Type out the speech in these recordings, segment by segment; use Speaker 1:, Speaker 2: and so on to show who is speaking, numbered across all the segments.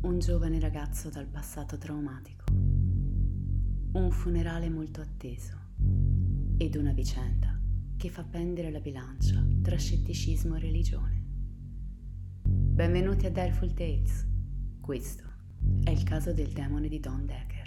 Speaker 1: un giovane ragazzo dal passato traumatico, un funerale molto atteso ed una vicenda che fa pendere la bilancia tra scetticismo e religione. Benvenuti a Direful Tales. Questo è il caso del demone di Don Decker.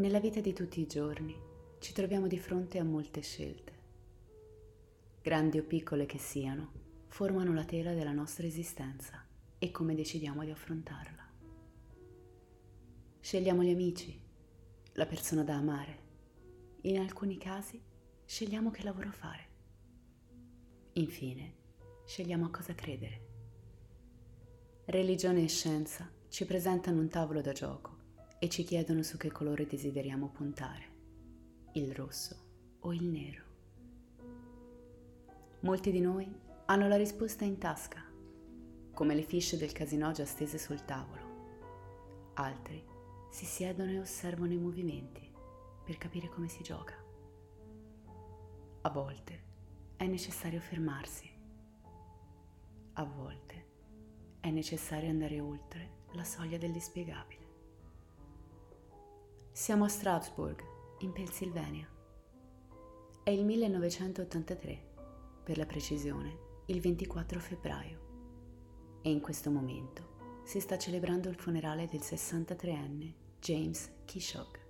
Speaker 1: Nella vita di tutti i giorni ci troviamo di fronte a molte scelte. Grandi o piccole che siano, formano la tela della nostra esistenza e come decidiamo di affrontarla. Scegliamo gli amici, la persona da amare. In alcuni casi scegliamo che lavoro fare. Infine, scegliamo a cosa credere. Religione e scienza ci presentano un tavolo da gioco e ci chiedono su che colore desideriamo puntare, il rosso o il nero. Molti di noi hanno la risposta in tasca, come le fiche del casino già stese sul tavolo. Altri si siedono e osservano i movimenti per capire come si gioca. A volte è necessario fermarsi. A volte è necessario andare oltre la soglia dell'inspiegabile. Siamo a Strasburg, in Pennsylvania. È il 1983, per la precisione, il 24 febbraio. E in questo momento si sta celebrando il funerale del 63enne James Kishok.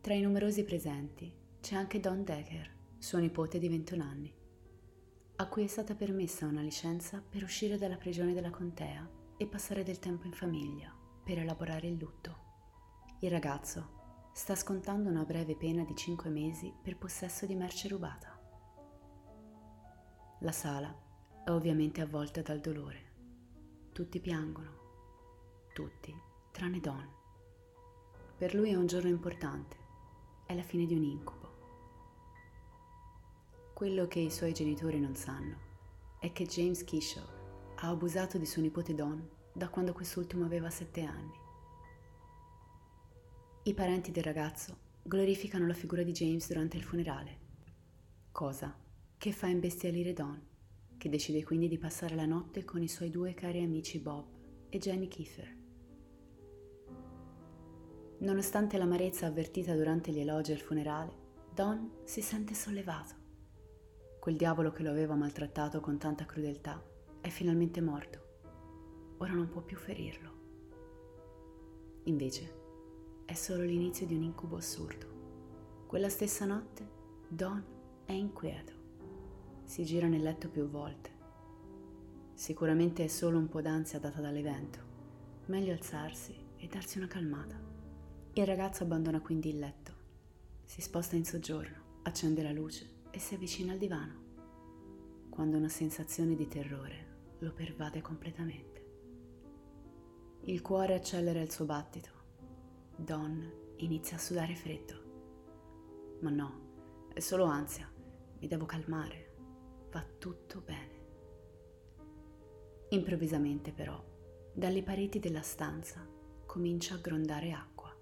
Speaker 1: Tra i numerosi presenti c'è anche Don Decker, suo nipote di 21 anni, a cui è stata permessa una licenza per uscire dalla prigione della contea e passare del tempo in famiglia per elaborare il lutto. Il ragazzo sta scontando una breve pena di 5 mesi per possesso di merce rubata. La sala è ovviamente avvolta dal dolore. Tutti piangono. Tutti, tranne Don. Per lui è un giorno importante. È la fine di un incubo. Quello che i suoi genitori non sanno è che James Kishaw ha abusato di suo nipote Don da quando quest'ultimo aveva sette anni. I parenti del ragazzo glorificano la figura di James durante il funerale, cosa che fa imbestialire Don, che decide quindi di passare la notte con i suoi due cari amici Bob e Jenny Kiefer. Nonostante l'amarezza avvertita durante gli elogi al funerale, Don si sente sollevato. Quel diavolo che lo aveva maltrattato con tanta crudeltà è finalmente morto. Ora non può più ferirlo. Invece, è solo l'inizio di un incubo assurdo. Quella stessa notte Don è inquieto. Si gira nel letto più volte. Sicuramente è solo un po' d'ansia data dall'evento. Meglio alzarsi e darsi una calmata. Il ragazzo abbandona quindi il letto. Si sposta in soggiorno, accende la luce e si avvicina al divano. Quando una sensazione di terrore lo pervade completamente. Il cuore accelera il suo battito Don inizia a sudare freddo. Ma no, è solo ansia. Mi devo calmare. Va tutto bene. Improvvisamente però, dalle pareti della stanza comincia a grondare acqua.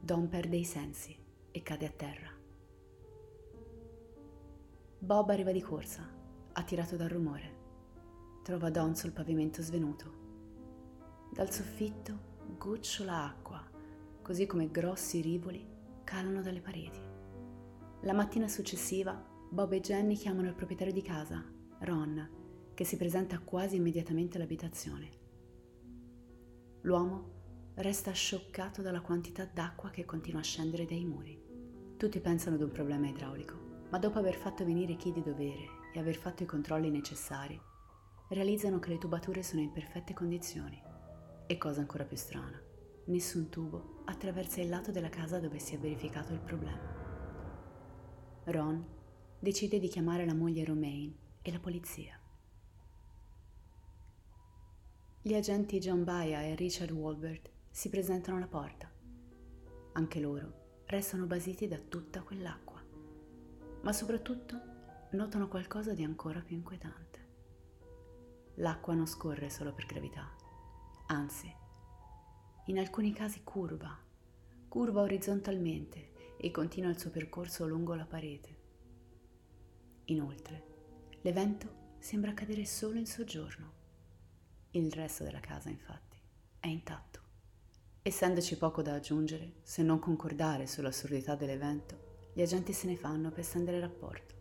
Speaker 1: Don perde i sensi e cade a terra. Bob arriva di corsa, attirato dal rumore. Trova Don sul pavimento svenuto. Dal soffitto gocciola acqua, così come grossi rivoli calano dalle pareti. La mattina successiva, Bob e Jenny chiamano il proprietario di casa, Ron, che si presenta quasi immediatamente all'abitazione. L'uomo resta scioccato dalla quantità d'acqua che continua a scendere dai muri. Tutti pensano ad un problema idraulico, ma dopo aver fatto venire chi di dovere e aver fatto i controlli necessari, realizzano che le tubature sono in perfette condizioni e cosa ancora più strana, nessun tubo attraversa il lato della casa dove si è verificato il problema. Ron decide di chiamare la moglie Romaine e la polizia. Gli agenti John Baia e Richard Walbert si presentano alla porta. Anche loro restano basiti da tutta quell'acqua, ma soprattutto notano qualcosa di ancora più inquietante. L'acqua non scorre solo per gravità, anzi, in alcuni casi curva, curva orizzontalmente e continua il suo percorso lungo la parete. Inoltre, l'evento sembra accadere solo in soggiorno. Il resto della casa, infatti, è intatto. Essendoci poco da aggiungere, se non concordare sull'assurdità dell'evento, gli agenti se ne fanno per stendere rapporto.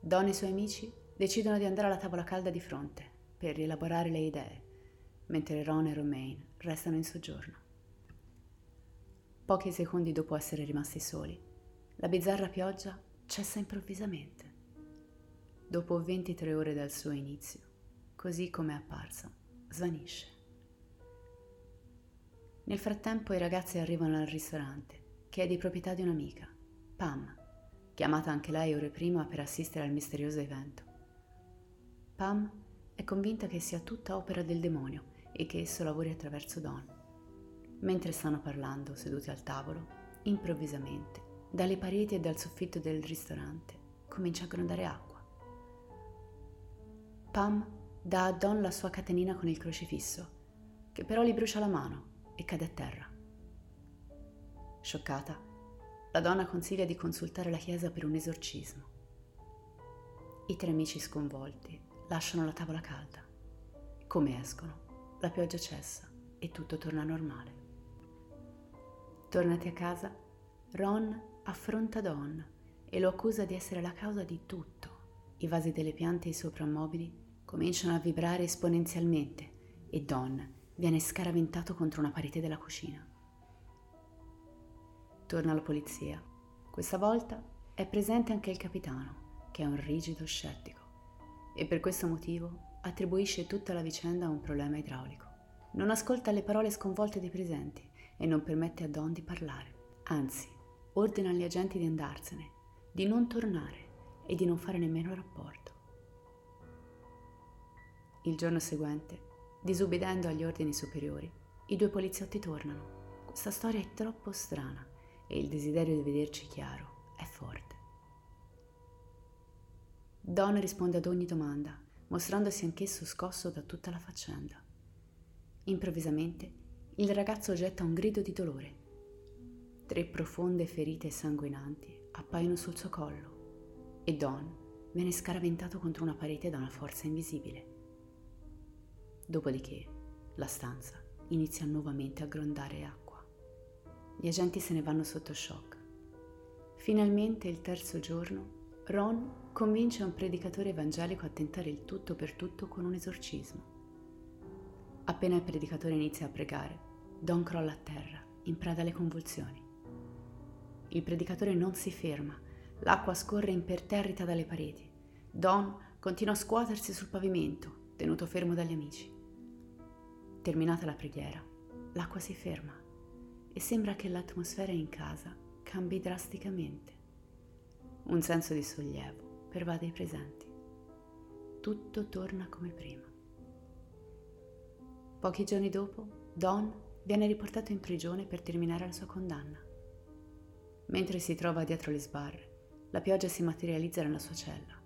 Speaker 1: Don e i suoi amici decidono di andare alla tavola calda di fronte per rielaborare le idee, mentre Ron e Romaine restano in soggiorno. Pochi secondi dopo essere rimasti soli, la bizzarra pioggia cessa improvvisamente. Dopo 23 ore dal suo inizio, così come è apparsa, svanisce. Nel frattempo i ragazzi arrivano al ristorante, che è di proprietà di un'amica, Pam, chiamata anche lei ore prima per assistere al misterioso evento. Pam è convinta che sia tutta opera del demonio e che esso lavori attraverso Don. Mentre stanno parlando, seduti al tavolo, improvvisamente, dalle pareti e dal soffitto del ristorante comincia a grondare acqua. Pam dà a Don la sua catenina con il crocifisso, che però gli brucia la mano e cade a terra. Scioccata, la donna consiglia di consultare la chiesa per un esorcismo. I tre amici sconvolti lasciano la tavola calda. Come escono, la pioggia cessa e tutto torna normale. Tornati a casa, Ron affronta Don e lo accusa di essere la causa di tutto. I vasi delle piante e i soprammobili cominciano a vibrare esponenzialmente e Don viene scaraventato contro una parete della cucina. Torna alla polizia. Questa volta è presente anche il capitano, che è un rigido scettico, e per questo motivo attribuisce tutta la vicenda a un problema idraulico. Non ascolta le parole sconvolte dei presenti e non permette a Don di parlare. Anzi, ordina agli agenti di andarsene, di non tornare e di non fare nemmeno rapporto. Il giorno seguente Disubbidendo agli ordini superiori, i due poliziotti tornano. Questa storia è troppo strana e il desiderio di vederci chiaro è forte. Don risponde ad ogni domanda, mostrandosi anch'esso scosso da tutta la faccenda. Improvvisamente il ragazzo getta un grido di dolore. Tre profonde ferite sanguinanti appaiono sul suo collo e Don viene scaraventato contro una parete da una forza invisibile. Dopodiché la stanza inizia nuovamente a grondare acqua. Gli agenti se ne vanno sotto shock. Finalmente il terzo giorno Ron convince un predicatore evangelico a tentare il tutto per tutto con un esorcismo. Appena il predicatore inizia a pregare, Don crolla a terra, in preda alle convulsioni. Il predicatore non si ferma, l'acqua scorre imperterrita dalle pareti. Don continua a scuotersi sul pavimento, tenuto fermo dagli amici. Terminata la preghiera, l'acqua si ferma e sembra che l'atmosfera in casa cambi drasticamente. Un senso di sollievo pervade i presenti. Tutto torna come prima. Pochi giorni dopo, Don viene riportato in prigione per terminare la sua condanna. Mentre si trova dietro le sbarre, la pioggia si materializza nella sua cella.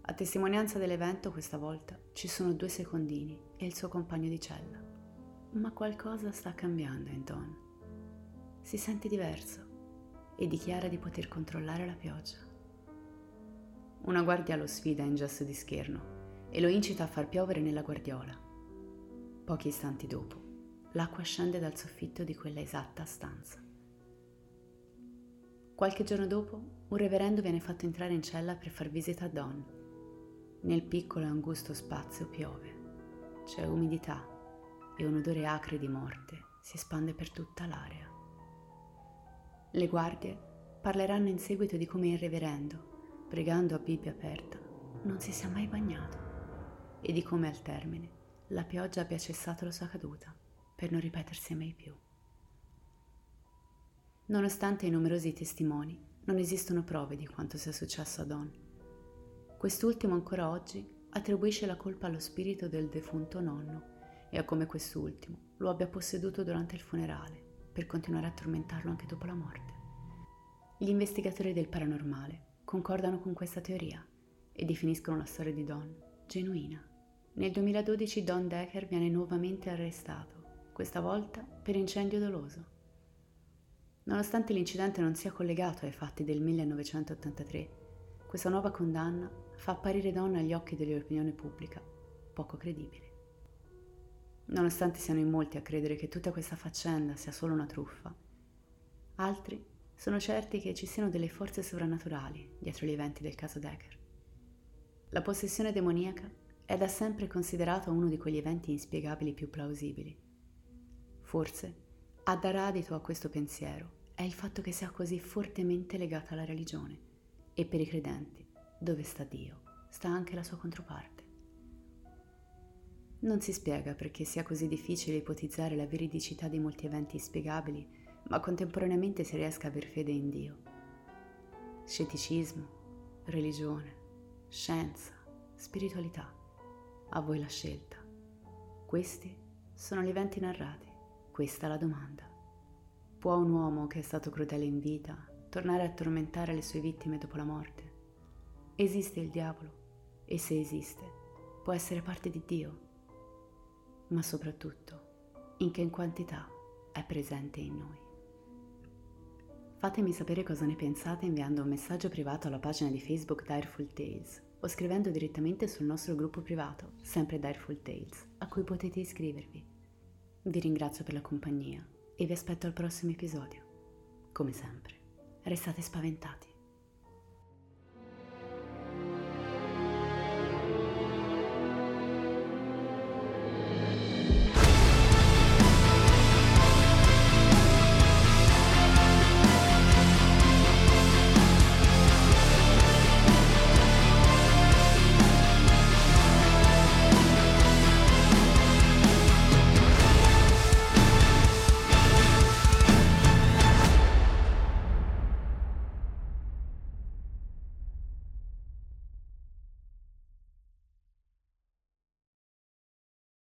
Speaker 1: A testimonianza dell'evento, questa volta, ci sono due secondini e il suo compagno di cella. Ma qualcosa sta cambiando in Don. Si sente diverso e dichiara di poter controllare la pioggia. Una guardia lo sfida in gesto di scherno e lo incita a far piovere nella guardiola. Pochi istanti dopo, l'acqua scende dal soffitto di quella esatta stanza. Qualche giorno dopo, un reverendo viene fatto entrare in cella per far visita a Don. Nel piccolo e angusto spazio piove. C'è umidità e un odore acre di morte si espande per tutta l'area. Le guardie parleranno in seguito di come il reverendo, pregando a Bibbia aperta, non si sia mai bagnato e di come al termine la pioggia abbia cessato la sua caduta per non ripetersi mai più. Nonostante i numerosi testimoni, non esistono prove di quanto sia successo a Don. Quest'ultimo ancora oggi attribuisce la colpa allo spirito del defunto nonno e a come quest'ultimo lo abbia posseduto durante il funerale per continuare a tormentarlo anche dopo la morte. Gli investigatori del paranormale concordano con questa teoria e definiscono la storia di Don genuina. Nel 2012 Don Decker viene nuovamente arrestato, questa volta per incendio doloso. Nonostante l'incidente non sia collegato ai fatti del 1983, questa nuova condanna fa apparire Don agli occhi dell'opinione pubblica poco credibile. Nonostante siano in molti a credere che tutta questa faccenda sia solo una truffa, altri sono certi che ci siano delle forze sovrannaturali dietro gli eventi del caso Decker. La possessione demoniaca è da sempre considerata uno di quegli eventi inspiegabili più plausibili. Forse a dar adito a questo pensiero è il fatto che sia così fortemente legata alla religione e per i credenti, dove sta Dio, sta anche la sua controparte. Non si spiega perché sia così difficile ipotizzare la veridicità di molti eventi inspiegabili, ma contemporaneamente si riesca a aver fede in Dio. Scetticismo, religione, scienza, spiritualità. A voi la scelta. Questi sono gli eventi narrati, questa la domanda. Può un uomo che è stato crudele in vita tornare a tormentare le sue vittime dopo la morte? Esiste il diavolo? E se esiste, può essere parte di Dio? ma soprattutto in che quantità è presente in noi. Fatemi sapere cosa ne pensate inviando un messaggio privato alla pagina di Facebook Direful Tales o scrivendo direttamente sul nostro gruppo privato, sempre Direful Tales, a cui potete iscrivervi. Vi ringrazio per la compagnia e vi aspetto al prossimo episodio. Come sempre, restate spaventati.